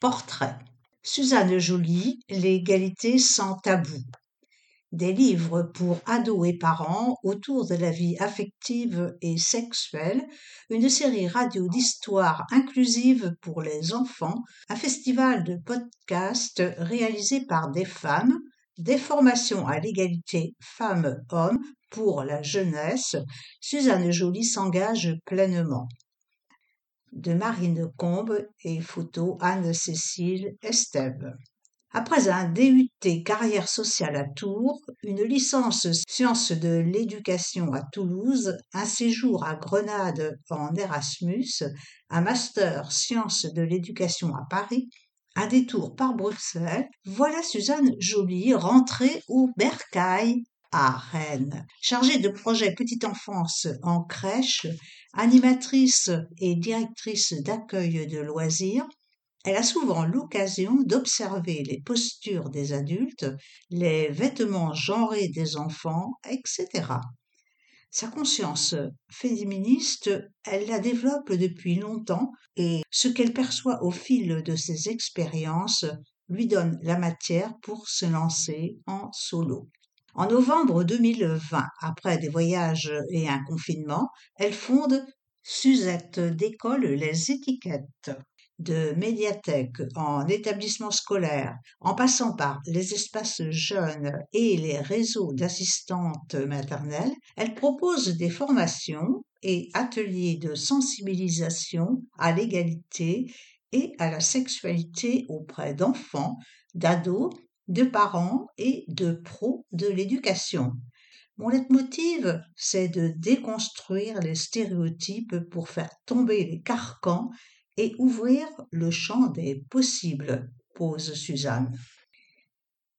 Portrait. Suzanne Joly, L'égalité sans tabou. Des livres pour ados et parents autour de la vie affective et sexuelle, une série radio d'histoires inclusives pour les enfants, un festival de podcasts réalisé par des femmes, des formations à l'égalité femmes-hommes pour la jeunesse, Suzanne Joly s'engage pleinement de Marine Combe et photo Anne-Cécile Estève. Après un DUT carrière sociale à Tours, une licence sciences de l'éducation à Toulouse, un séjour à Grenade en Erasmus, un master sciences de l'éducation à Paris, un détour par Bruxelles, voilà Suzanne Joly rentrée au Bercail à Rennes. Chargée de projets petite enfance en crèche, animatrice et directrice d'accueil de loisirs, elle a souvent l'occasion d'observer les postures des adultes, les vêtements genrés des enfants, etc. Sa conscience féministe, elle la développe depuis longtemps et ce qu'elle perçoit au fil de ses expériences lui donne la matière pour se lancer en solo. En novembre 2020, après des voyages et un confinement, elle fonde Suzette décolle les étiquettes de médiathèque en établissement scolaire, en passant par les espaces jeunes et les réseaux d'assistantes maternelles, elle propose des formations et ateliers de sensibilisation à l'égalité et à la sexualité auprès d'enfants, d'ados de parents et de pros de l'éducation. Mon leitmotiv, c'est de déconstruire les stéréotypes pour faire tomber les carcans et ouvrir le champ des possibles, pose Suzanne.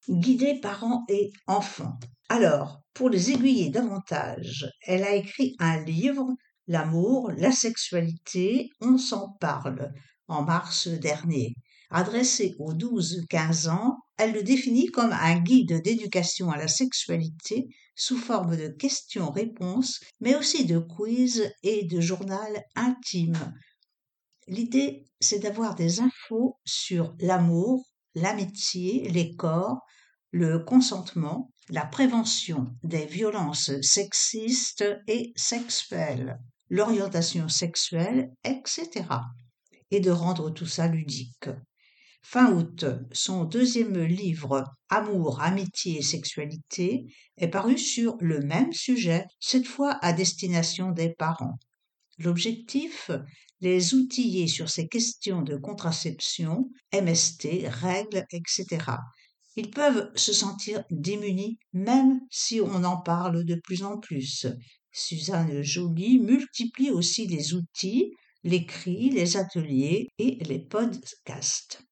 Guider parents et enfants. Alors, pour les aiguiller davantage, elle a écrit un livre, L'amour, la sexualité, on s'en parle, en mars dernier. Adressé aux 12-15 ans, elle le définit comme un guide d'éducation à la sexualité sous forme de questions-réponses, mais aussi de quiz et de journal intime. L'idée, c'est d'avoir des infos sur l'amour, l'amitié, les corps, le consentement, la prévention des violences sexistes et sexuelles, l'orientation sexuelle, etc. et de rendre tout ça ludique. Fin août, son deuxième livre Amour, amitié et sexualité est paru sur le même sujet, cette fois à destination des parents. L'objectif les outiller sur ces questions de contraception, MST, règles, etc. Ils peuvent se sentir démunis même si on en parle de plus en plus. Suzanne Joly multiplie aussi les outils, l'écrit, les ateliers et les podcasts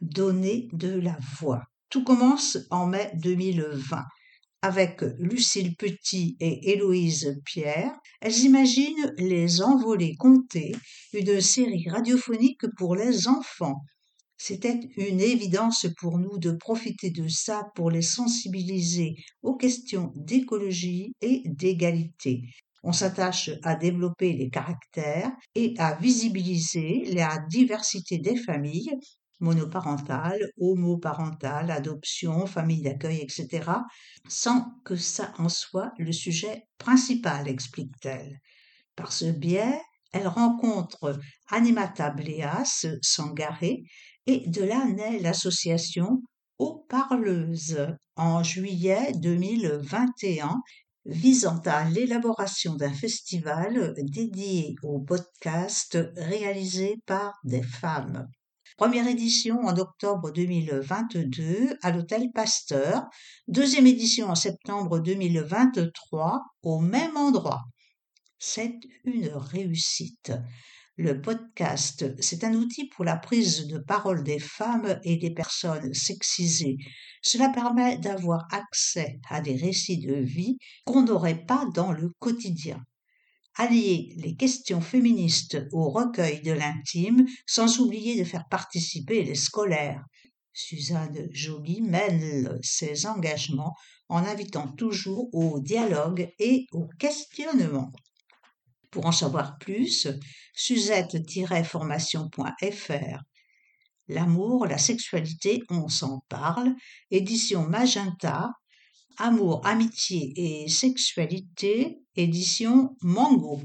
donner de la voix. Tout commence en mai 2020 avec Lucille Petit et Héloïse Pierre. Elles imaginent Les Envolées Comptées, une série radiophonique pour les enfants. C'était une évidence pour nous de profiter de ça pour les sensibiliser aux questions d'écologie et d'égalité. On s'attache à développer les caractères et à visibiliser la diversité des familles monoparentale, homoparentale, adoption, famille d'accueil, etc., sans que ça en soit le sujet principal, explique-t-elle. Par ce biais, elle rencontre Animata Bléas Sangaré et de là naît l'association Eau Parleuse en juillet 2021 visant à l'élaboration d'un festival dédié au podcast réalisé par des femmes. Première édition en octobre 2022 à l'hôtel Pasteur. Deuxième édition en septembre 2023 au même endroit. C'est une réussite. Le podcast, c'est un outil pour la prise de parole des femmes et des personnes sexisées. Cela permet d'avoir accès à des récits de vie qu'on n'aurait pas dans le quotidien allier les questions féministes au recueil de l'intime sans oublier de faire participer les scolaires. Suzanne Joly mène ses engagements en invitant toujours au dialogue et au questionnement. Pour en savoir plus, suzette-formation.fr L'amour, la sexualité, on s'en parle. Édition Magenta. Amour, amitié et sexualité. Édition Mango.